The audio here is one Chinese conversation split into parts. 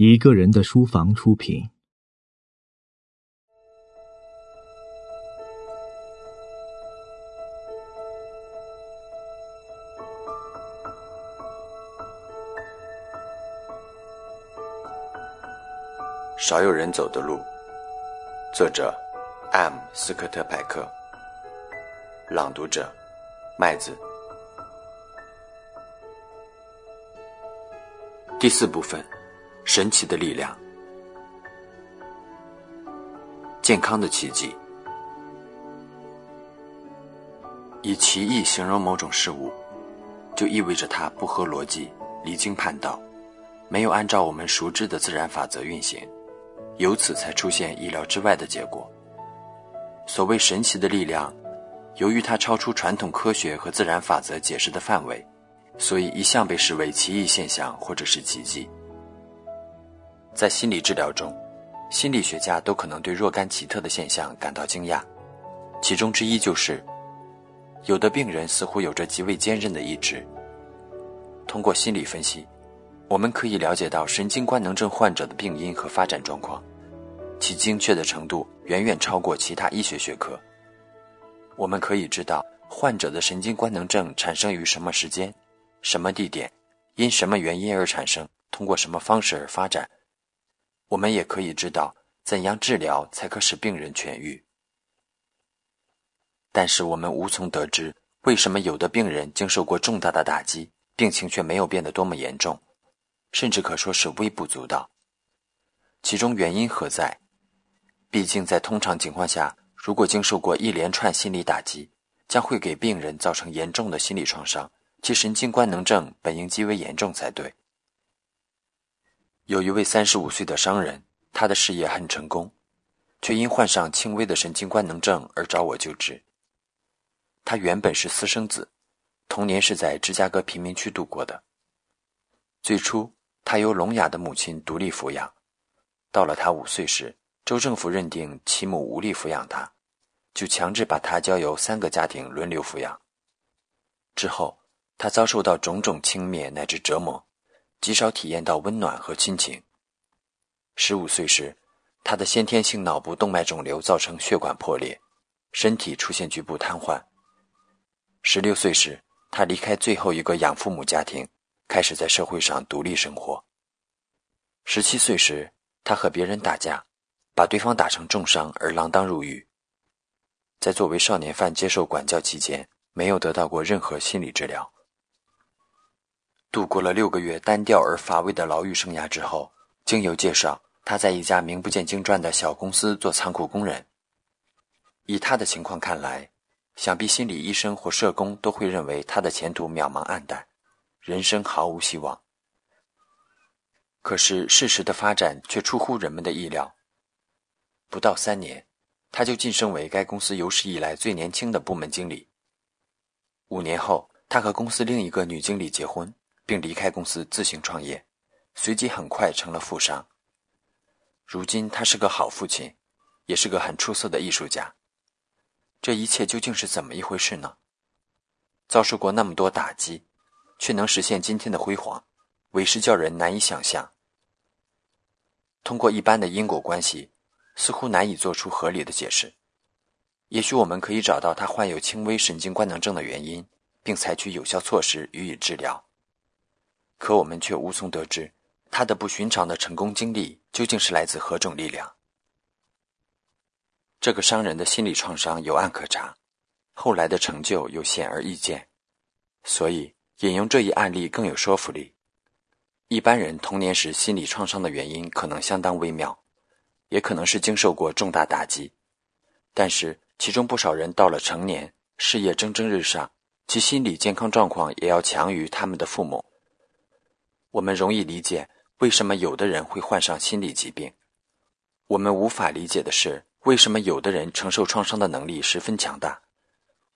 一个人的书房出品。少有人走的路，作者：M. 斯科特·派克，朗读者：麦子。第四部分。神奇的力量，健康的奇迹。以奇异形容某种事物，就意味着它不合逻辑、离经叛道，没有按照我们熟知的自然法则运行，由此才出现意料之外的结果。所谓神奇的力量，由于它超出传统科学和自然法则解释的范围，所以一向被视为奇异现象或者是奇迹。在心理治疗中，心理学家都可能对若干奇特的现象感到惊讶，其中之一就是，有的病人似乎有着极为坚韧的意志。通过心理分析，我们可以了解到神经官能症患者的病因和发展状况，其精确的程度远远超过其他医学学科。我们可以知道患者的神经官能症产生于什么时间、什么地点，因什么原因而产生，通过什么方式而发展。我们也可以知道怎样治疗才可使病人痊愈，但是我们无从得知为什么有的病人经受过重大的打击，病情却没有变得多么严重，甚至可说是微不足道。其中原因何在？毕竟在通常情况下，如果经受过一连串心理打击，将会给病人造成严重的心理创伤，其神经官能症本应极为严重才对。有一位三十五岁的商人，他的事业很成功，却因患上轻微的神经官能症而找我救治。他原本是私生子，童年是在芝加哥贫民区度过的。最初，他由聋哑的母亲独立抚养，到了他五岁时，州政府认定其母无力抚养他，就强制把他交由三个家庭轮流抚养。之后，他遭受到种种轻蔑乃至折磨。极少体验到温暖和亲情。十五岁时，他的先天性脑部动脉肿瘤造成血管破裂，身体出现局部瘫痪。十六岁时，他离开最后一个养父母家庭，开始在社会上独立生活。十七岁时，他和别人打架，把对方打成重伤而锒铛入狱。在作为少年犯接受管教期间，没有得到过任何心理治疗。度过了六个月单调而乏味的牢狱生涯之后，经由介绍，他在一家名不见经传的小公司做仓库工人。以他的情况看来，想必心理医生或社工都会认为他的前途渺茫暗淡，人生毫无希望。可是事实的发展却出乎人们的意料。不到三年，他就晋升为该公司有史以来最年轻的部门经理。五年后，他和公司另一个女经理结婚。并离开公司自行创业，随即很快成了富商。如今他是个好父亲，也是个很出色的艺术家。这一切究竟是怎么一回事呢？遭受过那么多打击，却能实现今天的辉煌，委实叫人难以想象。通过一般的因果关系，似乎难以做出合理的解释。也许我们可以找到他患有轻微神经官能症的原因，并采取有效措施予以治疗。可我们却无从得知，他的不寻常的成功经历究竟是来自何种力量。这个商人的心理创伤有案可查，后来的成就又显而易见，所以引用这一案例更有说服力。一般人童年时心理创伤的原因可能相当微妙，也可能是经受过重大打击，但是其中不少人到了成年，事业蒸蒸日上，其心理健康状况也要强于他们的父母。我们容易理解为什么有的人会患上心理疾病，我们无法理解的是为什么有的人承受创伤的能力十分强大，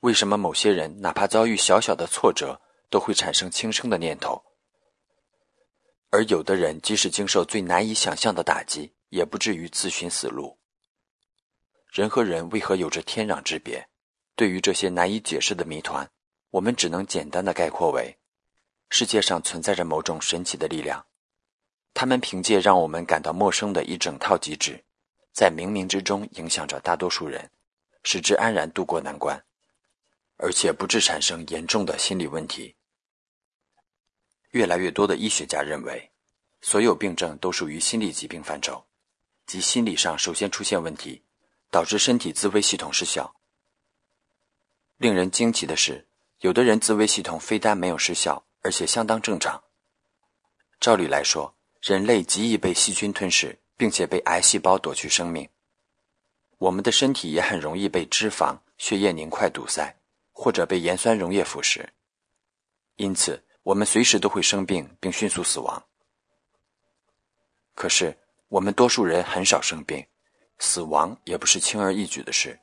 为什么某些人哪怕遭遇小小的挫折都会产生轻生的念头，而有的人即使经受最难以想象的打击，也不至于自寻死路。人和人为何有着天壤之别？对于这些难以解释的谜团，我们只能简单的概括为。世界上存在着某种神奇的力量，他们凭借让我们感到陌生的一整套机制，在冥冥之中影响着大多数人，使之安然度过难关，而且不致产生严重的心理问题。越来越多的医学家认为，所有病症都属于心理疾病范畴，即心理上首先出现问题，导致身体自卫系统失效。令人惊奇的是，有的人自卫系统非但没有失效，而且相当正常。照理来说，人类极易被细菌吞噬，并且被癌细胞夺去生命。我们的身体也很容易被脂肪、血液凝块堵塞，或者被盐酸溶液腐蚀。因此，我们随时都会生病并迅速死亡。可是，我们多数人很少生病，死亡也不是轻而易举的事。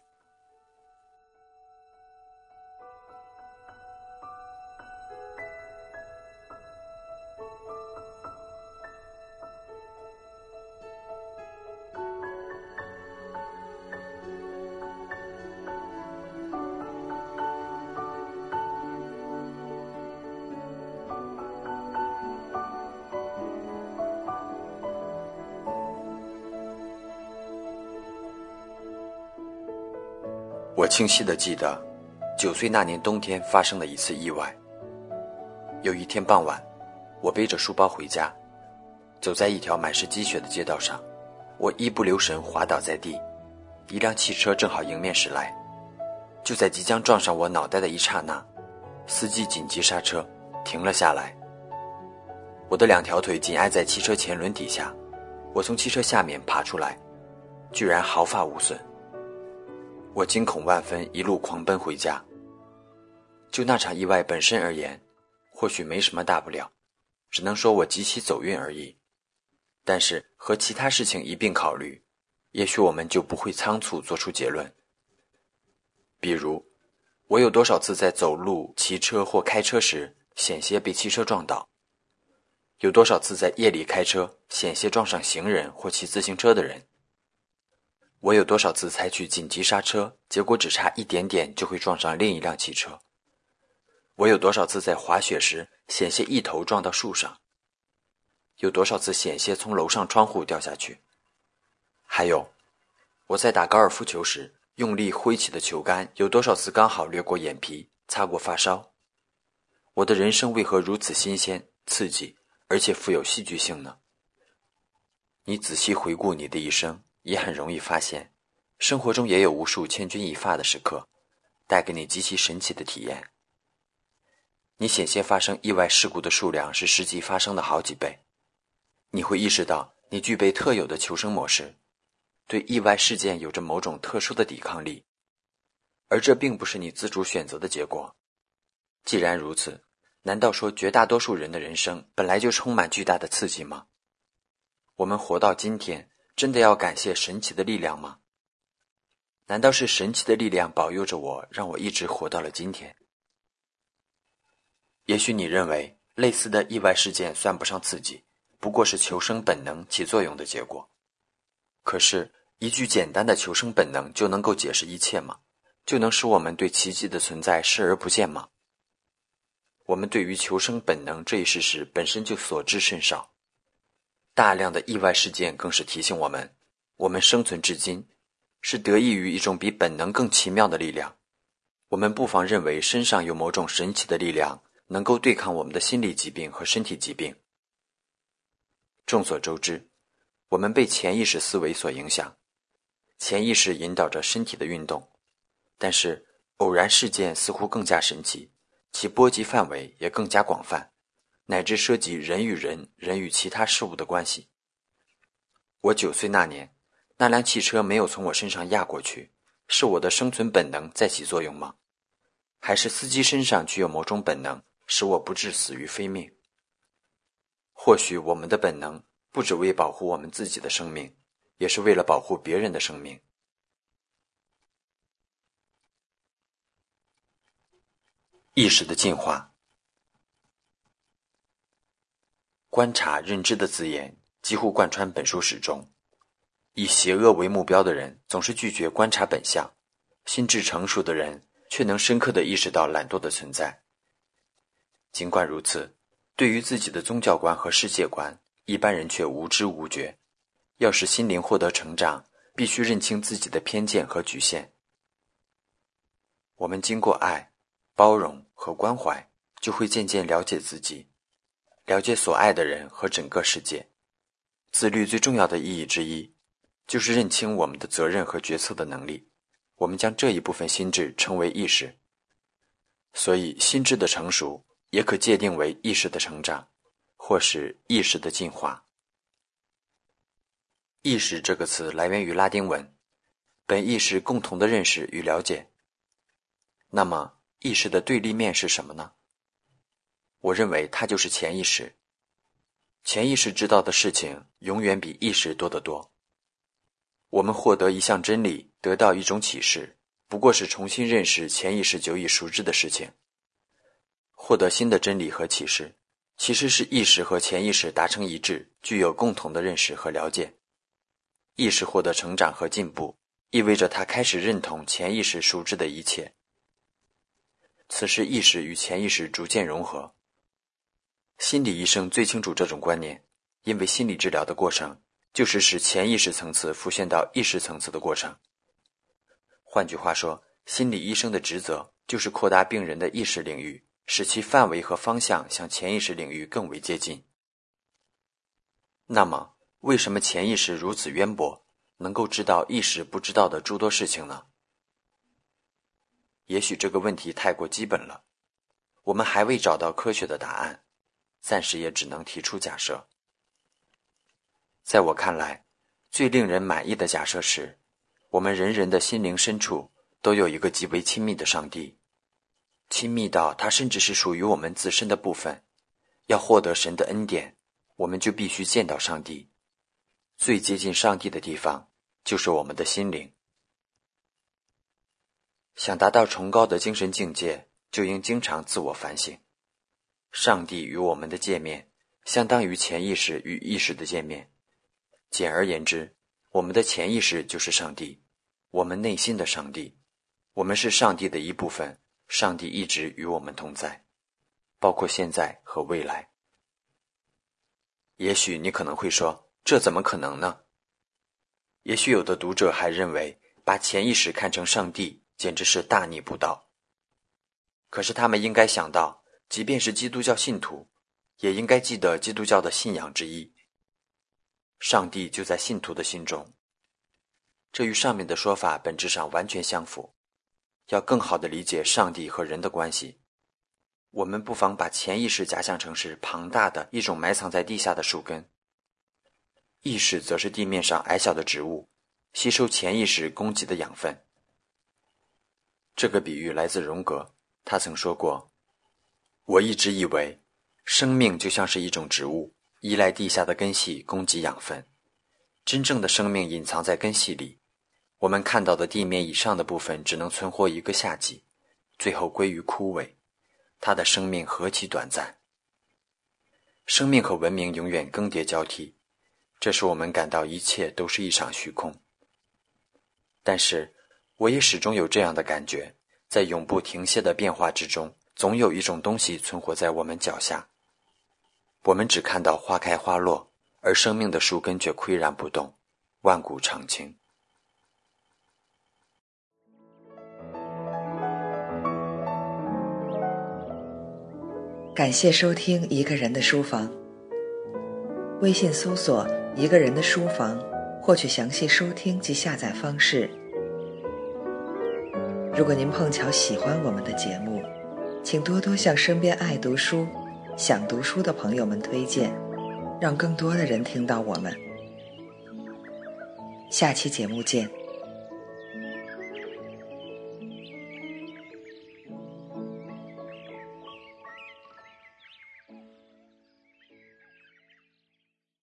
我清晰的记得，九岁那年冬天发生了一次意外。有一天傍晚，我背着书包回家，走在一条满是积雪的街道上，我一不留神滑倒在地，一辆汽车正好迎面驶来，就在即将撞上我脑袋的一刹那，司机紧急刹车，停了下来。我的两条腿紧挨在汽车前轮底下，我从汽车下面爬出来，居然毫发无损。我惊恐万分，一路狂奔回家。就那场意外本身而言，或许没什么大不了，只能说我极其走运而已。但是和其他事情一并考虑，也许我们就不会仓促做出结论。比如，我有多少次在走路、骑车或开车时险些被汽车撞倒？有多少次在夜里开车险些撞上行人或骑自行车的人？我有多少次采取紧急刹车，结果只差一点点就会撞上另一辆汽车？我有多少次在滑雪时险些一头撞到树上？有多少次险些从楼上窗户掉下去？还有，我在打高尔夫球时用力挥起的球杆有多少次刚好掠过眼皮，擦过发梢？我的人生为何如此新鲜、刺激，而且富有戏剧性呢？你仔细回顾你的一生。也很容易发现，生活中也有无数千钧一发的时刻，带给你极其神奇的体验。你险些发生意外事故的数量是实际发生的好几倍，你会意识到你具备特有的求生模式，对意外事件有着某种特殊的抵抗力，而这并不是你自主选择的结果。既然如此，难道说绝大多数人的人生本来就充满巨大的刺激吗？我们活到今天。真的要感谢神奇的力量吗？难道是神奇的力量保佑着我，让我一直活到了今天？也许你认为类似的意外事件算不上刺激，不过是求生本能起作用的结果。可是，一句简单的求生本能就能够解释一切吗？就能使我们对奇迹的存在视而不见吗？我们对于求生本能这一事实本身就所知甚少。大量的意外事件更是提醒我们，我们生存至今是得益于一种比本能更奇妙的力量。我们不妨认为身上有某种神奇的力量，能够对抗我们的心理疾病和身体疾病。众所周知，我们被潜意识思维所影响，潜意识引导着身体的运动，但是偶然事件似乎更加神奇，其波及范围也更加广泛。乃至涉及人与人、人与其他事物的关系。我九岁那年，那辆汽车没有从我身上压过去，是我的生存本能在起作用吗？还是司机身上具有某种本能，使我不致死于非命？或许我们的本能不只为保护我们自己的生命，也是为了保护别人的生命。意识的进化。观察认知的字眼几乎贯穿本书始终。以邪恶为目标的人总是拒绝观察本相，心智成熟的人却能深刻的意识到懒惰的存在。尽管如此，对于自己的宗教观和世界观，一般人却无知无觉。要使心灵获得成长，必须认清自己的偏见和局限。我们经过爱、包容和关怀，就会渐渐了解自己，了解所爱的人和整个世界。自律最重要的意义之一，就是认清我们的责任和决策的能力。我们将这一部分心智称为意识。所以，心智的成熟也可界定为意识的成长，或是意识的进化。意识这个词来源于拉丁文，本意是共同的认识与了解。那么，意识的对立面是什么呢？我认为它就是潜意识。潜意识知道的事情永远比意识多得多。我们获得一项真理，得到一种启示，不过是重新认识潜意识久已熟知的事情。获得新的真理和启示，其实是意识和潜意识达成一致，具有共同的认识和了解。意识获得成长和进步，意味着他开始认同潜意识熟知的一切。此时，意识与潜意识逐渐融合。心理医生最清楚这种观念，因为心理治疗的过程就是使潜意识层次浮现到意识层次的过程。换句话说，心理医生的职责就是扩大病人的意识领域，使其范围和方向向潜意识领域更为接近。那么，为什么潜意识如此渊博，能够知道意识不知道的诸多事情呢？也许这个问题太过基本了，我们还未找到科学的答案，暂时也只能提出假设。在我看来，最令人满意的假设是，我们人人的心灵深处都有一个极为亲密的上帝，亲密到他甚至是属于我们自身的部分。要获得神的恩典，我们就必须见到上帝。最接近上帝的地方，就是我们的心灵。想达到崇高的精神境界，就应经常自我反省。上帝与我们的界面，相当于潜意识与意识的界面。简而言之，我们的潜意识就是上帝，我们内心的上帝。我们是上帝的一部分，上帝一直与我们同在，包括现在和未来。也许你可能会说。这怎么可能呢？也许有的读者还认为，把潜意识看成上帝简直是大逆不道。可是他们应该想到，即便是基督教信徒，也应该记得基督教的信仰之一：上帝就在信徒的心中。这与上面的说法本质上完全相符。要更好的理解上帝和人的关系，我们不妨把潜意识假想成是庞大的一种埋藏在地下的树根。意识则是地面上矮小的植物，吸收潜意识供给的养分。这个比喻来自荣格，他曾说过：“我一直以为，生命就像是一种植物，依赖地下的根系供给养分。真正的生命隐藏在根系里，我们看到的地面以上的部分只能存活一个夏季，最后归于枯萎。它的生命何其短暂！生命和文明永远更迭交替。”这使我们感到一切都是一场虚空。但是，我也始终有这样的感觉：在永不停歇的变化之中，总有一种东西存活在我们脚下。我们只看到花开花落，而生命的树根却岿然不动，万古长青。感谢收听《一个人的书房》，微信搜索。一个人的书房，获取详细收听及下载方式。如果您碰巧喜欢我们的节目，请多多向身边爱读书、想读书的朋友们推荐，让更多的人听到我们。下期节目见。